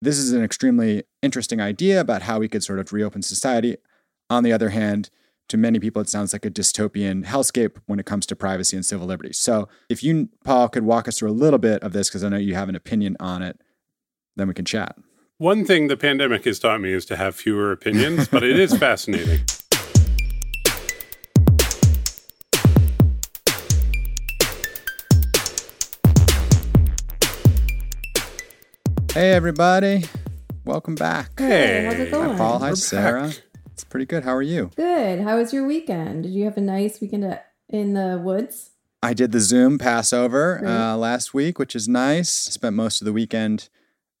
this is an extremely interesting idea about how we could sort of reopen society. On the other hand, to many people, it sounds like a dystopian hellscape when it comes to privacy and civil liberties. So, if you, Paul, could walk us through a little bit of this, because I know you have an opinion on it, then we can chat. One thing the pandemic has taught me is to have fewer opinions, but it is fascinating. Hey, everybody. Welcome back. Hey, how's it Hi, going? Paul. Hi, We're Sara. back. It's pretty good. How are you? Good. How was your weekend? Did you have a nice weekend at, in the woods? I did the Zoom Passover Great. uh, last week, which is nice. Spent most of the weekend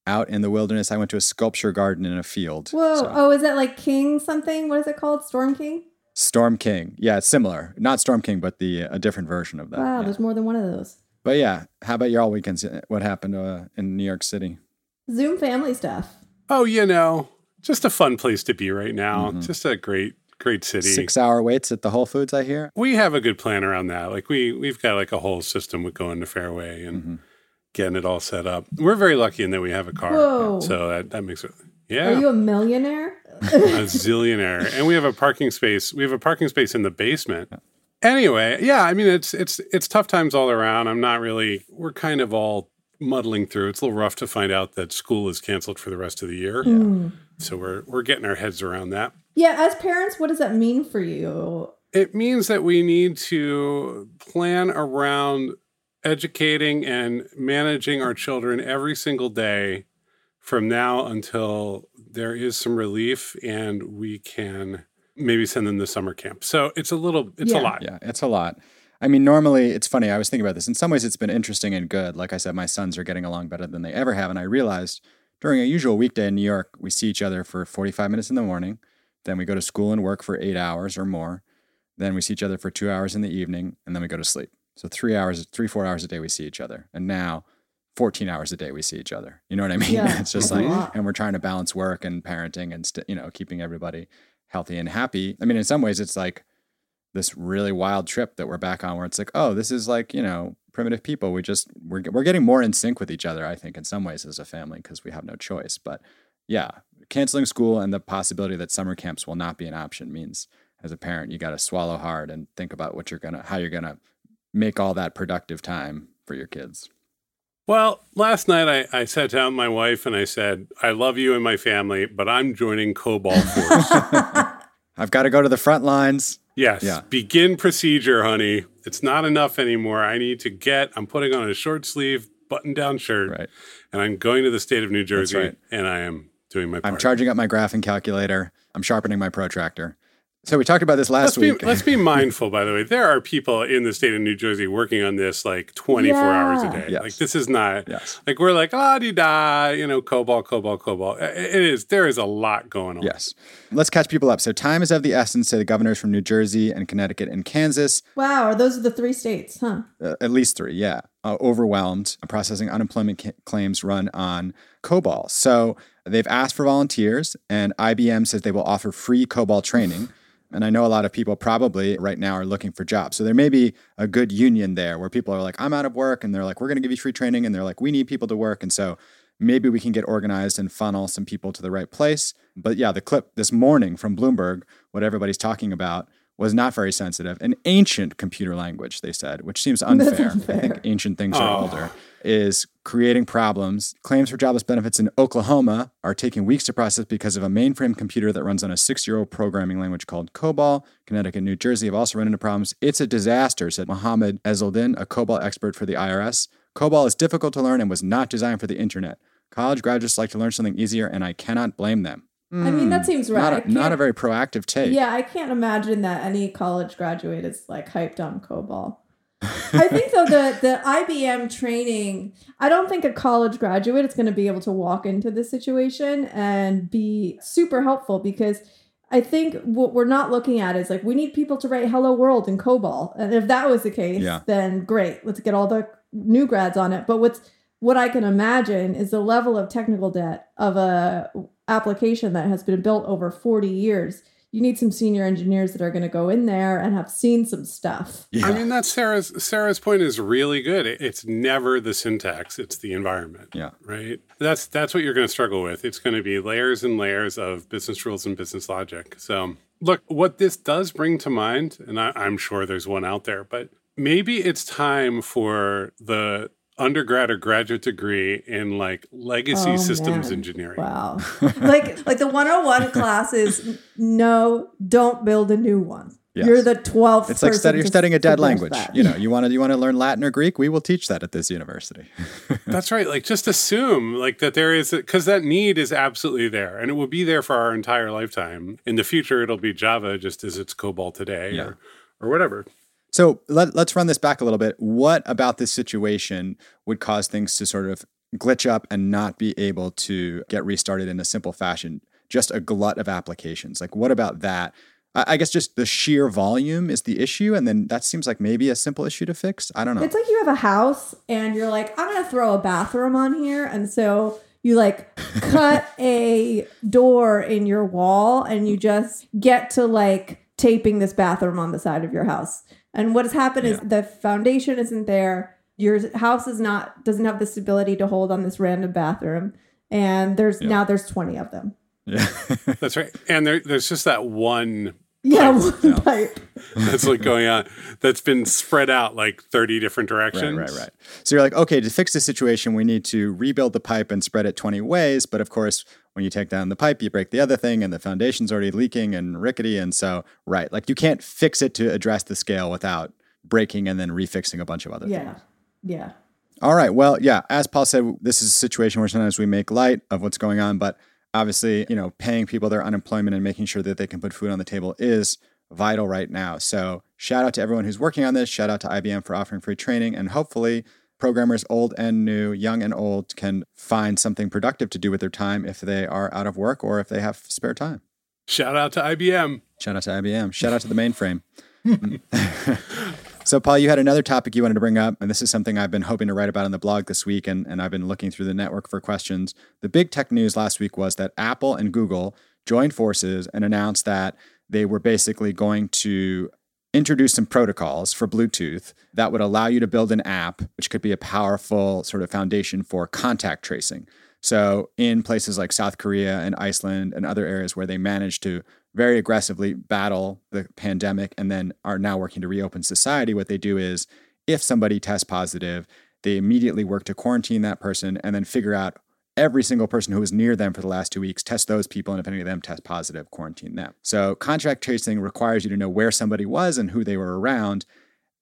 out in the wilderness. I went to a sculpture garden in a field. Whoa. So- Oh, is that like King something? What is it called? Storm King? Storm King. Yeah, it's similar. Not Storm King, but the a different version of that. wow, yeah. there's more than one of those. But yeah, how about your all weekends? What happened uh, in New York City? Zoom family stuff. Oh, you know, just a fun place to be right now. Mhm. Just a great, great city. Six hour waits at the Whole Foods, I hear. We have a good plan around that. Like we we've got like a whole system with going to Fairway and Mhm. getting it all set up. We're very lucky in that we have a car. Whoa. So that, that makes it yeah. Are you a millionaire? a zillionaire and we have a parking space we have a parking space in the basement anyway yeah i mean it's it's it's tough times all around i'm not really we're kind of all muddling through it's a little rough to find out that school is canceled for the rest of the year Hmm. so we're we're getting our heads around that Yeah, as parents, what does that mean for you? it means that we need to plan around educating and managing our children every single day from now until there is some relief and we can maybe send them to summer camp. So it's a little, it's Yeah. a lot. Yeah, it's a lot. I mean, normally it's funny. I was thinking about this. In some ways, it's been interesting and good. Like I said, my sons are getting along better than they ever have. And I realized during a usual weekday in New York, we see each other for 45 minutes in the morning. Then we go to school and work for eight hours or more. Then we see each other for two hours in the evening. And then we go to sleep. So three hours, three, four hours a day we see each other. And now 14 hours a day we see each other. You know what I mean? Yeah, it's just mm-hmm. like, and we're trying to balance work and parenting and, st- you know, keeping everybody healthy and happy. I mean, in some ways, it's like, this really wild trip that we're back on where it's like oh this is like you know primitive people. We just we're, we're getting more in sync with each other i think in some ways as a family because we have no choice. But yeah canceling school and the possibility that summer camps will not be an option means as a parent you got to swallow hard and think about what you're gonna how you're gonna make all that productive time for your kids. Well, last night I, I sat down with my wife and I said, I love you and my family, but I'm joining COBOL Force. i've got to go to the front lines yes. Yeah. Begin procedure, honey. It's not enough anymore. I need to get, I'm putting on a short sleeve, button down shirt, right and I'm going to the state of New Jersey right. and I am doing my part. i'm charging up my graphing calculator i'm sharpening my protractor so we talked about this last let's be, week let's be mindful, by the way. There are people in the state of New Jersey working on this like 24 hours a day. Yes. Like, this is not, yes like, we're like, ah, di da, you know, COBOL, COBOL, COBOL. It it is, there is a lot going on. Yes. Let's catch people up. So, time is of the essence to the governors from New Jersey and Connecticut and Kansas, Wow, are those are the three states, huh? uh, at least three, yeah, uh, overwhelmed processing unemployment ca- claims run on COBOL. So, they've asked for volunteers, and IBM says they will offer free COBOL training. And I know a lot of people probably right now are looking for jobs. So, there may be a good union there where people are like, I'm out of work, and they're like, we're going to give you free training. And they're like, we need people to work. And so, maybe we can get organized and funnel some people to the right place. But yeah, the clip this morning from Bloomberg, what everybody's talking about, was not very sensitive. An ancient computer language, they said, which seems unfair. I think ancient things are Oh. older, is creating problems. Claims for jobless benefits in Oklahoma are taking weeks to process because of a mainframe computer that runs on a six year old programming language called COBOL. Connecticut and New Jersey have also run into problems. It's a disaster, said Mohammed Ezeldin, a COBOL expert for the IRS. COBOL is difficult to learn and was not designed for the internet. College graduates like to learn something easier, and I cannot blame them. I mean, that hmm. seems right. Not I a, not a very proactive take. Yeah, I can't imagine that any college graduate is like hyped on COBOL. I think though the the IBM training, I don't think a college graduate is going to be able to walk into this situation and be super helpful because I think what we're not looking at is like we need people to write "Hello World" in COBOL, and if that was the case, Yeah. then great, let's get all the new grads on it. But what's what I can imagine is the level of technical debt of a application that has been built over 40 years you need some senior engineers that are going to go in there and have seen some stuff. Yeah. I mean, that's Sara's Sara's point is really good. It's never the syntax; it's the environment. Yeah, right. That's that's what you're going to struggle with. It's going to be layers and layers of business rules and business logic. So, look, what this does bring to mind, and I, I'm sure there's one out there, but maybe it's time for the undergrad or graduate degree in like legacy oh, systems man. engineering. Wow. like like the 101 class is no, don't build a new one. Yes. You're the 12th. It's like study, you're studying a dead language. That. You know, you want to you want to learn Latin or Greek? We will teach that at this university. That's right. Like just assume like that there is because that need is absolutely there, and it will be there for our entire lifetime. In the future, it'll be Java just as it's COBOL today, yeah. or or whatever. So let, let's run this back a little bit. What about this situation would cause things to sort of glitch up and not be able to get restarted in a simple fashion? Just a glut of applications. Like, what about that? I guess just the sheer volume is the issue. And then that seems like maybe a simple issue to fix. I don't know. It's like you have a house and you're like, I'm going to throw a bathroom on here. And so you like cut a door in your wall and you just get to like taping this bathroom on the side of your house. And what has happened yeah. is the foundation isn't there. Your house is not doesn't have the stability to hold on this random bathroom, and there's yeah. now there's twenty of them. Yeah, that's right. And there, there's just that one. Yeah, pipe, one pipe. that's like going on. That's been spread out like 30 different directions. Right, right, right. So you're like, okay, to fix the situation, we need to rebuild the pipe and spread it 20 ways. But of course, when you take down the pipe, you break the other thing, and the foundation's already leaking and rickety. And so, right, like you can't fix it to address the scale without breaking and then refixing a bunch of other yeah. things. Yeah. Yeah. All right. Well, yeah, as Paul said, this is a situation where sometimes we make light of what's going on, but obviously, you know, paying people their unemployment and making sure that they can put food on the table is vital right now. So, shout out to everyone who's working on this. Shout out to IBM for offering free training and hopefully programmers, old and new, young and old, can find something productive to do with their time if they are out of work or if they have spare time. Shout out to IBM. Shout out to IBM. Shout out to the mainframe. so, Paul, you had another topic you wanted to bring up, and this is something I've been hoping to write about on the blog this week, and, and I've been looking through the network for questions. The big tech news last week was that Apple and Google joined forces and announced that they were basically going to introduce some protocols for Bluetooth that would allow you to build an app, which could be a powerful sort of foundation for contact tracing. So, in places like South Korea and Iceland and other areas where they managed to very aggressively battle the pandemic and then are now working to reopen society, what they do is if somebody tests positive, they immediately work to quarantine that person and then figure out every single person who was near them for the last two weeks, test those people, and if any of them test positive, quarantine them. So contact tracing requires you to know where somebody was and who they were around.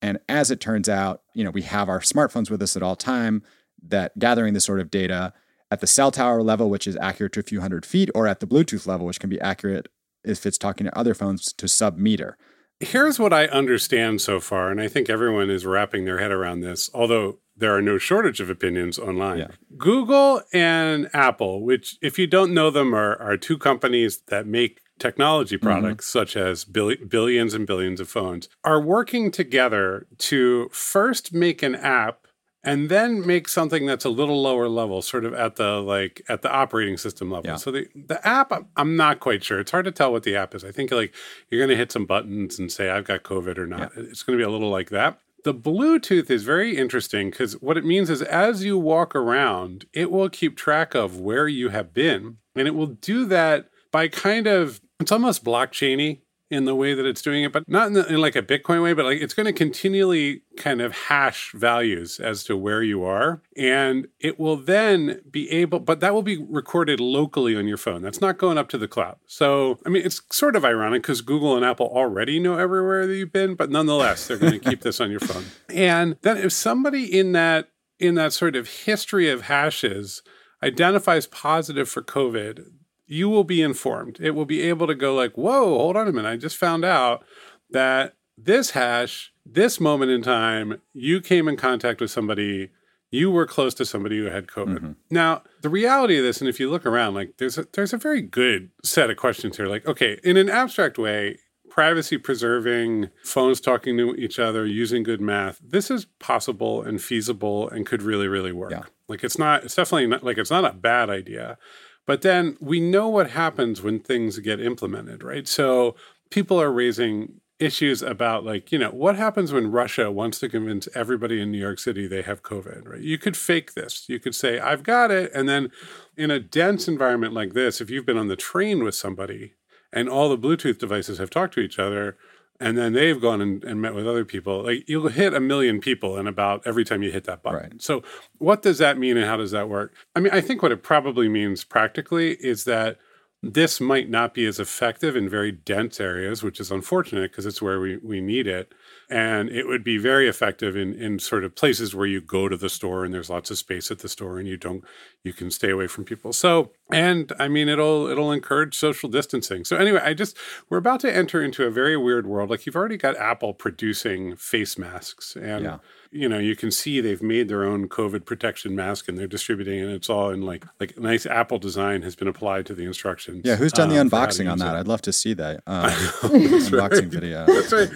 And as it turns out, you know, we have our smartphones with us at all time that gathering this sort of data at the cell tower level, which is accurate to a few hundred feet, or at the Bluetooth level, which can be accurate if it's talking to other phones to sub meter. Here's what I understand so far, and I think everyone is wrapping their head around this, although there are no shortage of opinions online. Yeah. Google and Apple, which, if you don't know them, are, are two companies that make technology mm-hmm. products mm-hmm. such as billions and billions of phones, are working together to first make an app and then make something that's a little lower level sort of at the like at the operating system level yeah. so the the app I'm, not quite sure it's hard to tell what the app is i think like you're going to hit some buttons and say i've got covid or not yeah. it's going to be a little like that the Bluetooth is very interesting because what it means is as you walk around, it will keep track of where you have been. And it will do that by kind of, it's almost blockchainy in the way that it's doing it, but not in, the, in like a Bitcoin way, but like it's going to continually kind of hash values as to where you are. And it will then be able, but that will be recorded locally on your phone. That's not going up to the cloud. So, I mean, it's sort of ironic because Google and Apple already know everywhere that you've been, but nonetheless, they're going to keep this on your phone. And then if somebody in that, in that sort of history of hashes identifies positive for COVID, you will be informed. It will be able to go like, whoa, hold on a minute. I just found out that this hash, this moment in time, you came in contact with somebody, you were close to somebody who had COVID. Mm-hmm. Now, the reality of this, and if you look around, like there's a, there's a very good set of questions here. Like, okay, in an abstract way, privacy preserving, phones talking to each other, using good math, this is possible and feasible and could really, really work. Yeah. Like it's not, it's definitely not like it's not a bad idea. But then we know what happens when things get implemented, right? So people are raising issues about like you know what happens when russia wants to convince everybody in new york city they have covid right? You could fake this. You could say i've got it. And then in a dense environment like this if you've been on the train with somebody and all the bluetooth devices have talked to each other and then they've gone and, and, met with other people like you'll hit a million people in about every time you hit that button right. so what does that mean and how does that work i mean i think what it probably means practically is that this might not be as effective in very dense areas, which is unfortunate because it's where we, we need it. And it would be very effective in, in sort of places where you go to the store and there's lots of space at the store and you don't you can stay away from people. So and I mean it'll it'll encourage social distancing. So anyway, I just we're about to enter into a very weird world. Like you've already got Apple producing face masks and yeah you know, you can see they've made their own COVID protection mask and they're distributing it. And it's all in like like nice Apple design has been applied to the instructions. Yeah, who's done the um, unboxing on that? It. I'd love to see that uh, unboxing right. video. That's right.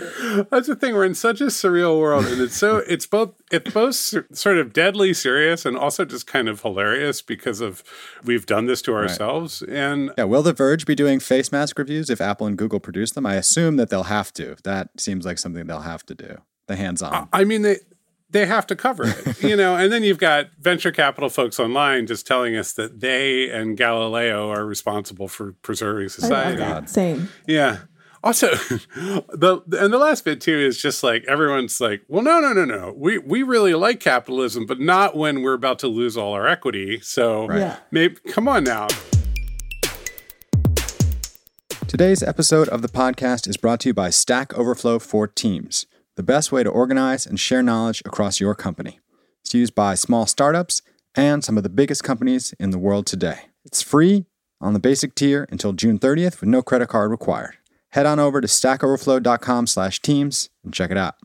That's the thing. We're in such a surreal world, and it's so it's both it's both sort of deadly serious and also just kind of hilarious because of we've done this to ourselves. Right. And yeah, will The Verge be doing face mask reviews if Apple and Google produce them? I assume that they'll have to. That seems like something they'll have to do. The hands on. I mean, they they have to cover it, you know. And then you've got venture capital folks online just telling us that they and Galileo are responsible for preserving society. Oh Same. Yeah. Also, the and the last bit too is just like everyone's like, well, no, no, no, no. We we really like capitalism, but not when we're about to lose all our equity. So right. yeah. maybe come on now. Today's episode of the podcast is brought to you by Stack Overflow for Teams the best way to organize and share knowledge across your company. It's used by small startups and some of the biggest companies in the world today. It's free on the basic tier until June 30th with no credit card required. Head on over to stackoverflow.com slash teams and check it out.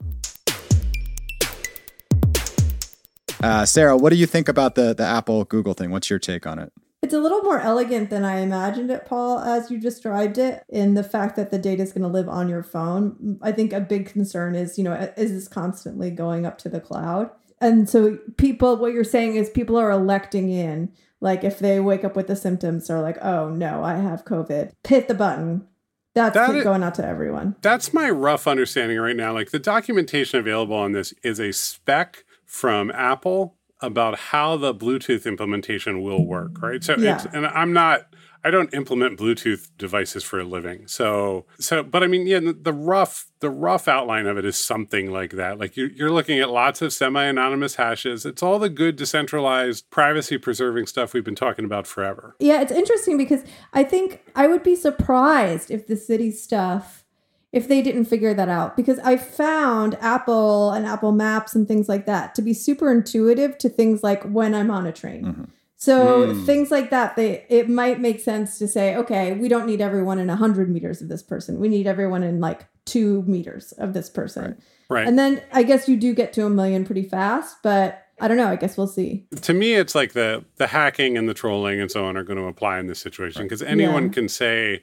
Uh, Sara, what do you think about the, the Apple Google thing? What's your take on it? It's a little more elegant than I imagined it, Paul, as you described it, in the fact that the data is going to live on your phone. I think a big concern is, you know, is this constantly going up to the cloud? And so people, what you're saying is people are electing in. Like if they wake up with the symptoms, they're like, oh no, I have COVID. Hit the button. That's that going out to everyone. That's my rough understanding right now. Like the documentation available on this is a spec from Apple about how the Bluetooth implementation will work, right? So yeah. it's and I'm not I don't implement Bluetooth devices for a living. So so but I mean yeah the rough the rough outline of it is something like that. Like you're, you're looking at lots of semi-anonymous hashes. It's all the good decentralized privacy preserving stuff we've been talking about forever. Yeah, it's interesting because I think I would be surprised if the city stuff if they didn't figure that out because I found Apple and Apple Maps and things like that to be super intuitive to things like when I'm on a train. Mm-hmm. So mm. things like that, they it might make sense to say, okay, we don't need everyone in hundred meters of this person. We need everyone in like two meters of this person. Right. right. And then I guess you do get to a million pretty fast, but I don't know. I guess we'll see. To me, it's like the the hacking and the trolling and so on are going to apply in this situation because anyone yeah. can say,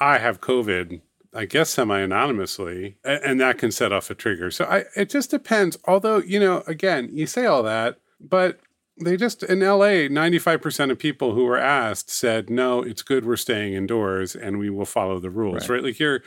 "I have COVID," I guess semi anonymously, and that can set off a trigger. So I, it just depends. Although, you know, again, you say all that, but they just in LA, 95% of people who were asked said, no, it's good we're staying indoors and we will follow the rules, right? right? Like here,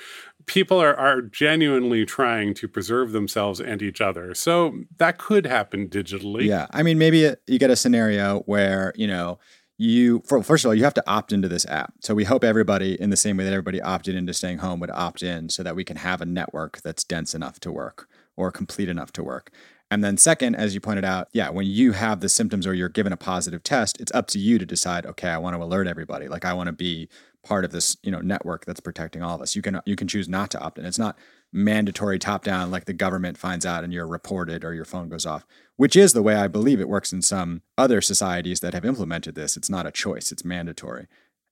people are, are genuinely trying to preserve themselves and each other. So that could happen digitally. Yeah. I mean, maybe you get a scenario where, you know, you for, first of all you have to opt into this app so we hope everybody in the same way that everybody opted into staying home would opt in so that we can have a network that's dense enough to work or complete enough to work and then second as you pointed out yeah when you have the symptoms or you're given a positive test it's up to you to decide okay i want to alert everybody like i want to be part of this you know network that's protecting all of us you can you can choose not to opt in it's not mandatory top down, like the government finds out and you're reported or your phone goes off, which is the way I believe it works in some other societies that have implemented this. It's not a choice, it's mandatory.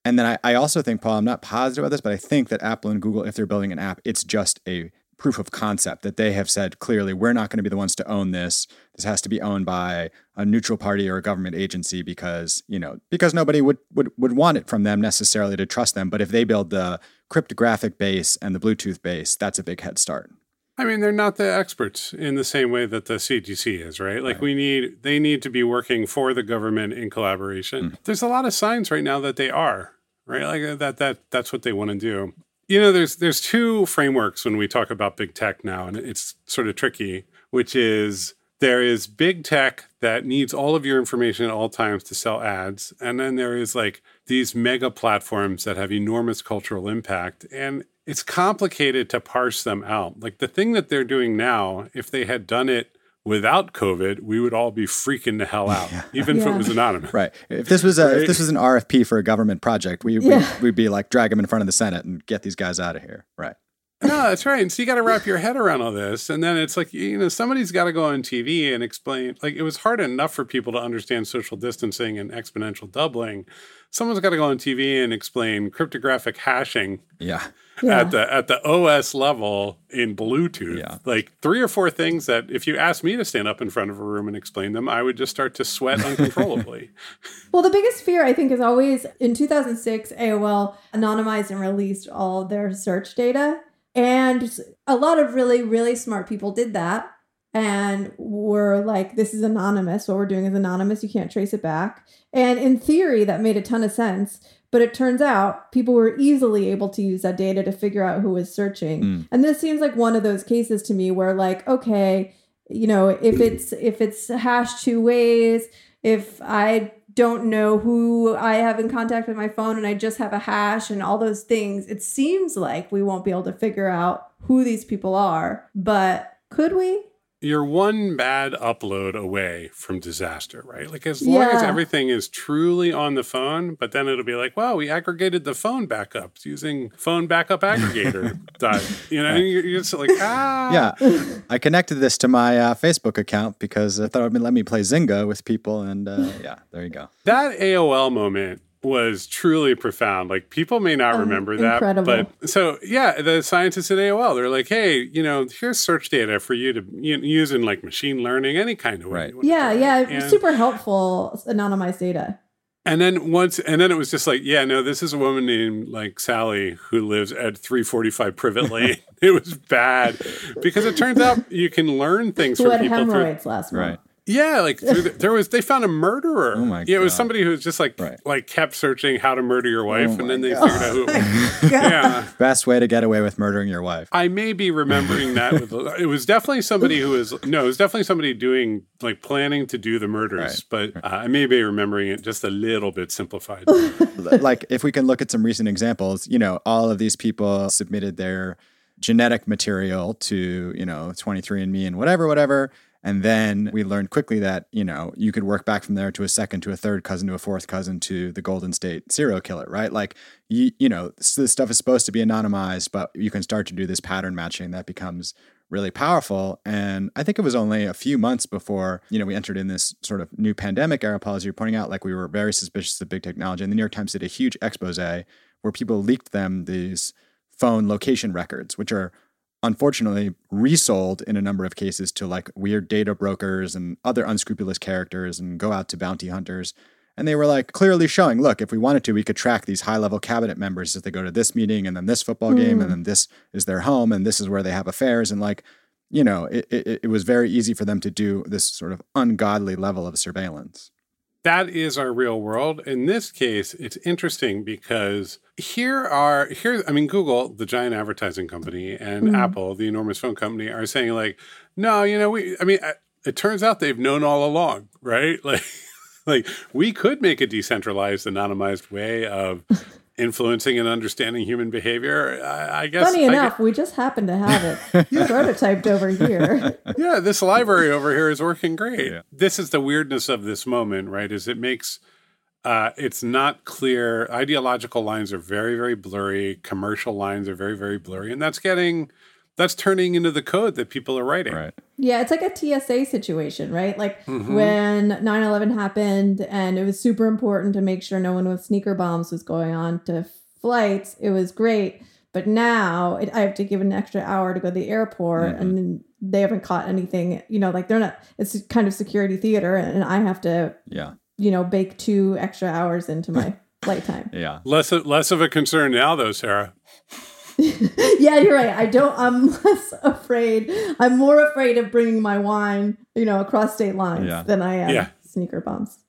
And then I, I also think, Paul, I'm not positive about this, but I think that Apple and Google, if they're building an app, it's just a proof of concept that they have said clearly we're not going to be the ones to own this this has to be owned by a neutral party or a government agency because you know because nobody would would, would want it from them necessarily to trust them but if they build the cryptographic base and the bluetooth base that's a big head start I mean, they're not the experts in the same way that the CDC is, right? Like Right. we need they need to be working for the government in collaboration. Hmm. There's a lot of signs right now that they are, right? Like that that that's what they want to do. You know, there's there's two frameworks when we talk about big tech now and it's sort of tricky, which is there is big tech that needs all of your information at all times to sell ads. And then there is like these mega platforms that have enormous cultural impact. And it's complicated to parse them out. Like the thing that they're doing now, if they had done it without COVID, we would all be freaking the hell out, even if it was anonymous. Right. If this was a Right. if this was an RFP for a government project, we Yeah. we'd, we'd be like drag them in front of the Senate and get these guys out of here. Right. No, that's right. And so you got to wrap your head around all this. And then it's like, you know, somebody's got to go on TV and explain. Like, it was hard enough for people to understand social distancing and exponential doubling. Someone's got to go on TV and explain cryptographic hashing Yeah. Yeah. at the at the OS level in Bluetooth. Yeah. Like three or four things that if you asked me to stand up in front of a room and explain them, I would just start to sweat uncontrollably. Well, the biggest fear I think is always in 2006, AOL anonymized and released all their search data. And a lot of really, really smart people did that and were like, this is anonymous. What we're doing is anonymous. You can't trace it back. And in theory, that made a ton of sense. But it turns out people were easily able to use that data to figure out who was searching. Mm. And this seems like one of those cases to me where, like, okay, you know, if it's if it's hashed two ways, if I don't know who I have in contact with my phone and I just have a hash and all those things, it seems like we won't be able to figure out who these people are. But could we? You're one bad upload away from disaster, right? Like as long as everything is truly on the phone, but then it'll be like, wow, we aggregated the phone backups using phone backup aggregator. you know, and you're, you're just like, ah, Yeah. I connected this to my uh, Facebook account because I thought it would let me play Zynga with people. And uh, yeah, there you go. That AOL moment was truly profound. Like people may not Um, remember that, incredible. but so yeah, the scientists at AOL they're like, hey, you know, here's search data for you to you know, use in like machine learning, any kind of way. Right. you Yeah, do yeah, And- super helpful anonymized data. And then once, and then it was just like, yeah, no, this is a woman named like Sally who lives at 345 Privet Lane. it was bad because it turns out you can learn things Who from had people through. hemorrhoids last month? Right. Yeah, like through the, there was, they found a murderer. Oh my Yeah, it was somebody who was just like, Right. like kept searching how to murder your wife, Oh and then they God. figured out who. It was. yeah, Best way to get away with murdering your wife. I may be remembering that. With, it was definitely somebody who was no, it was definitely somebody doing like planning to do the murders, but uh, I may be remembering it just a little bit simplified. like if we can look at some recent examples, you know, all of these people submitted their genetic material to, you know, 23andMe and whatever, whatever. And then we learned quickly that, you know, you could work back from there to a second, to a third cousin, to a fourth cousin, to the Golden State serial killer, right? Like, you, you know, this stuff is supposed to be anonymized, but you can start to do this pattern matching that becomes really powerful. And I think it was only a few months before, you know, we entered in this sort of new pandemic era, as you're pointing out, like we were very suspicious of big technology. And the New York Times did a huge expose where people leaked them these phone location records, which are unfortunately resold in a number of cases to like weird data brokers and other unscrupulous characters and go out to bounty hunters. And they were like clearly showing, look, if we wanted to, we could track these high level cabinet members as they go to this meeting and then this football game and hmm. then this is their home and this is where they have affairs. And like, you know, it, it, it was very easy for them to do this sort of ungodly level of surveillance. That is our real world. In this case, it's interesting because here are here. I mean, Google, the giant advertising company, and Mhm. Apple, the enormous phone company, are saying like, no, you know, we. I mean, it turns out they've known all along, right? Like, like we could make a decentralized, anonymized way of influencing and understanding human behavior. I, I guess. Funny I gue- enough, we just happen to have it You prototyped over here. yeah, this library over here is working great. Yeah. This is the weirdness of this moment, right? Is it makes uh, it's not clear. Ideological lines are very, very blurry. Commercial lines are very, very blurry, and that's getting that's turning into the code that people are writing. Right. Yeah, it's like a TSA situation, right? Like Mhm. when 9 11 happened and it was super important to make sure no one with sneaker bombs was going on to flights, it was great. But now it, I have to give an extra hour to go to the airport Mhm. and they haven't caught anything. You know, like they're not, it's kind of security theater and I have to, Yeah. you know, bake two extra hours into my flight time. Yeah. Less of, less of a concern now, though, Sara. yeah, you're right. I don't. I'm less afraid. I'm more afraid of bringing my wine, you know, across state lines Yeah. than I am Yeah. sneaker bumps.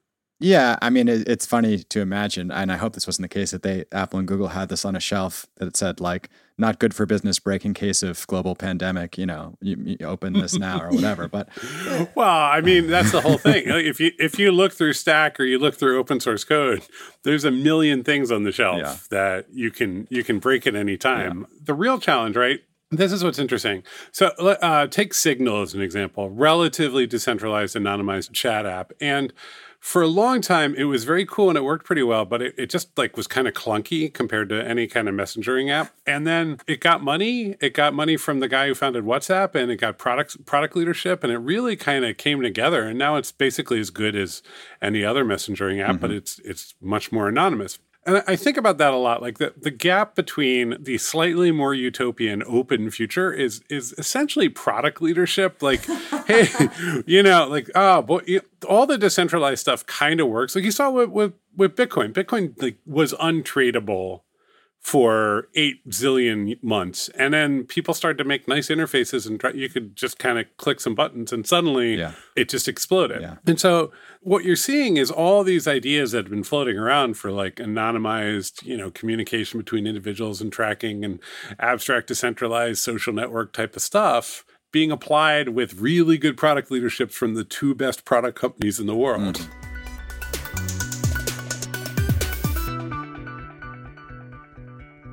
Yeah, I mean, it, it's funny to imagine, and I hope this wasn't the case that they Apple and Google had this on a shelf that it said like "not good for business, breaking case of global pandemic." You know, you, you open this now or whatever. But Well, I mean, that's the whole thing. If you if you look through Stack or you look through open source code, there's a million things on the shelf Yeah. that you can you can break at any time. The real challenge, right? This is what's interesting. So, uh, take Signal as an example, relatively decentralized, anonymized chat app, and for a long time it was very cool and it worked pretty well but it, it just like was kind of clunky compared to any kind of messengering app. And then it got money. It got money from the guy who founded whatsapp and it got product product leadership and it really kind of came together. And now it's basically as good as any other messengering app but it's it's much more anonymous and I- think about that a lot. Like the, the gap between the slightly more utopian open future is is essentially product leadership. Like, hey, you know, like oh, boy, you, all the decentralized stuff kind of works. Like you saw with, with with Bitcoin. Bitcoin like was untradeable for eight zillion months, and then people started to make nice interfaces, and try, you could just kind of click some buttons, and suddenly Yeah. it just exploded. Yeah. And so what you're seeing is all these ideas that have been floating around for like anonymized, you know, communication between individuals and tracking and abstract decentralized social network type of stuff being applied with really good product leaderships from the two best product companies in the world. Mm-hmm.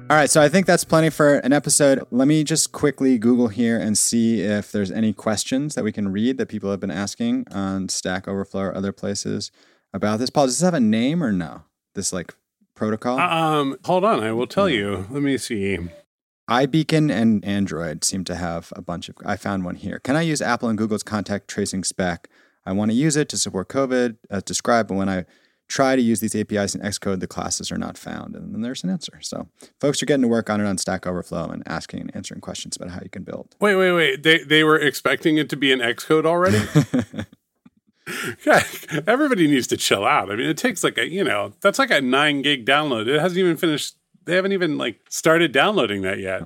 All right, so I think that's plenty for an episode. Let me just quickly Google here and see if there's any questions that we can read that people have been asking on Stack Overflow or other places about this. Paul, does this have a name or no? This like protocol? Um, hold on, I will tell you. Let me see. iBeacon and Android seem to have a bunch of. I found one here. Can I use Apple and Google's contact tracing spec? I want to use it to support COVID as described, but when I try to use these APIs in Xcode, the classes are not found. And then there's an answer. So folks are getting to work on it on Stack Overflow and asking and answering questions about how you can build. Wait, wait, wait. They they were expecting it to be an Xcode already? yeah, everybody needs to chill out. I mean, it takes like a, you know, that's like a 9 gig download. It hasn't even finished they haven't even like started downloading that yet.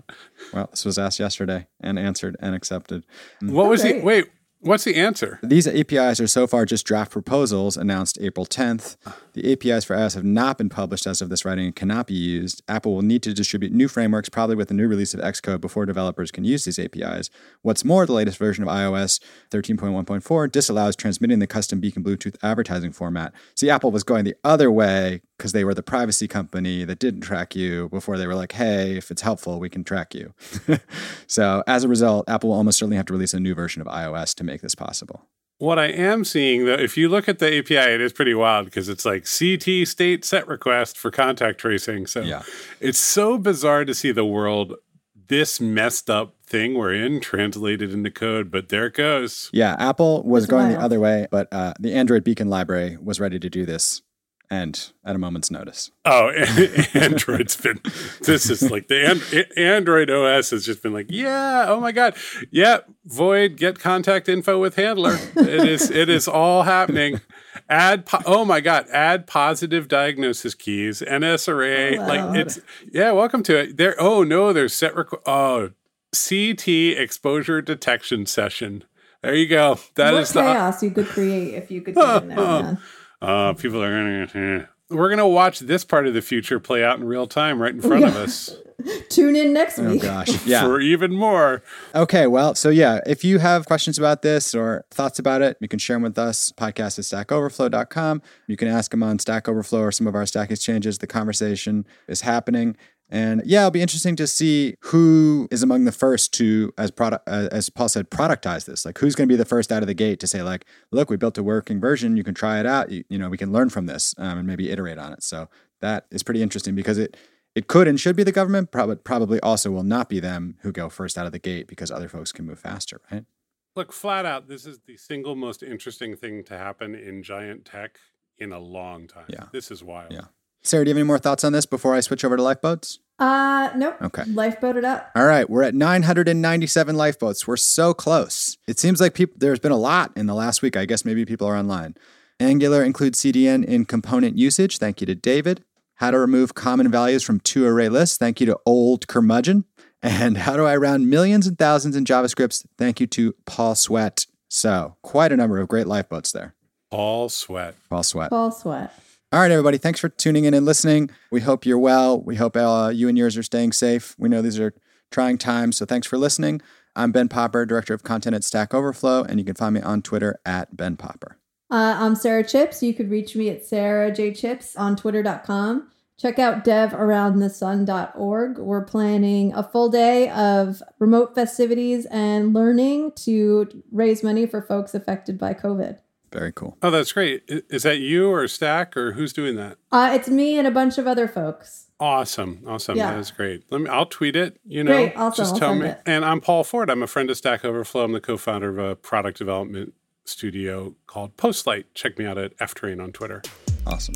Well, this was asked yesterday and answered and accepted. What was the wait, what's the answer? These APIs are so far just draft proposals announced April 10th. The APIs for iOS have not been published as of this writing and cannot be used. Apple will need to distribute new frameworks, probably with the new release of Xcode, before developers can use these APIs. What's more, the latest version of iOS 13.1.4 disallows transmitting the custom Beacon Bluetooth advertising format. See, Apple was going the other way because they were the privacy company that didn't track you before they were like, hey, if it's helpful, we can track you. so as a result, Apple will almost certainly have to release a new version of iOS to this possible. What I am seeing though, if you look at the API, it is pretty wild because it's like CT state set request for contact tracing. So Yeah. it's so bizarre to see the world this messed up thing we're in translated into code, but there it goes. Yeah, Apple was It's going the other way, but uh, the Android Beacon library was ready to do this and at a moment's notice. Oh, Android's been this is like the An- Android OS has just been like, yeah, oh my god, yeah, void get contact info with handler. It is it is all happening. Add po- oh my god, add positive diagnosis keys, NSRA, oh, Wow. like it's yeah, welcome to it. There oh no, there's set requ- oh CT exposure detection session. There you go. That is what the chaos you could create if you could get in there, man. Uh, people are gonna. eh. We're gonna watch this part of the future play out in real time, right in front of us, Tune in next week, Oh week. gosh. Yeah. for even more. Okay, well, so yeah, if you have questions about this or thoughts about it, you can share them with us. Podcast at stackoverflow.com. You can ask them on Stack Overflow or some of our Stack exchanges. The conversation is happening. And yeah, it'll be interesting to see who is among the first to, as product, uh, as Paul said, productize this. Like, who's going to be the first out of the gate to say, like, look, we built a working version. You can try it out. You, you know, we can learn from this um, and maybe iterate on it. So that is pretty interesting because it it could and should be the government, probably probably also will not be them who go first out of the gate because other folks can move faster, right? Look, flat out, this is the single most interesting thing to happen in giant tech in a long time. Yeah. This is wild. Yeah. Sara, do you have any more thoughts on this before I switch over to lifeboats? Uh, nope. Okay. Lifeboat it up. All right, we're at 997 lifeboats. We're so close. It seems like people there's been a lot in the last week. I guess maybe people are online. Angular includes CDN in component usage. Thank you to David. how to remove common values from two array lists. Thank you to Old Curmudgeon. And how do I round millions and thousands in JavaScript? Thank you to Paul Sweat. So, quite a number of great lifeboats there. Paul Sweat. Paul Sweat. Paul Sweat. All right, everybody. Thanks for tuning in and listening. We hope you're well. We hope uh, you and yours are staying safe. We know these are trying times. So, thanks for listening. I'm Ben Popper, Director of Content at Stack Overflow, and you can find me on Twitter at Ben Popper. Uh, I'm Sara Chipps. You could reach me at sarajchipps on twitter.com. Check out devaroundthesun.org. We're planning a full day of remote festivities and learning to raise money for folks affected by COVID. Very cool. Oh, that's great. Is that you or Stack or who's doing that? Uh, it's me and a bunch of other folks. Awesome. Awesome. Yeah. That is great. Let me I'll tweet it, you know. Great. Awesome. Just I'll tell send me. it. And I'm Paul Ford. I'm a friend of Stack Overflow. I'm the co-founder of a product development studio called Postlight. Check me out at Ftrain on Twitter. Awesome.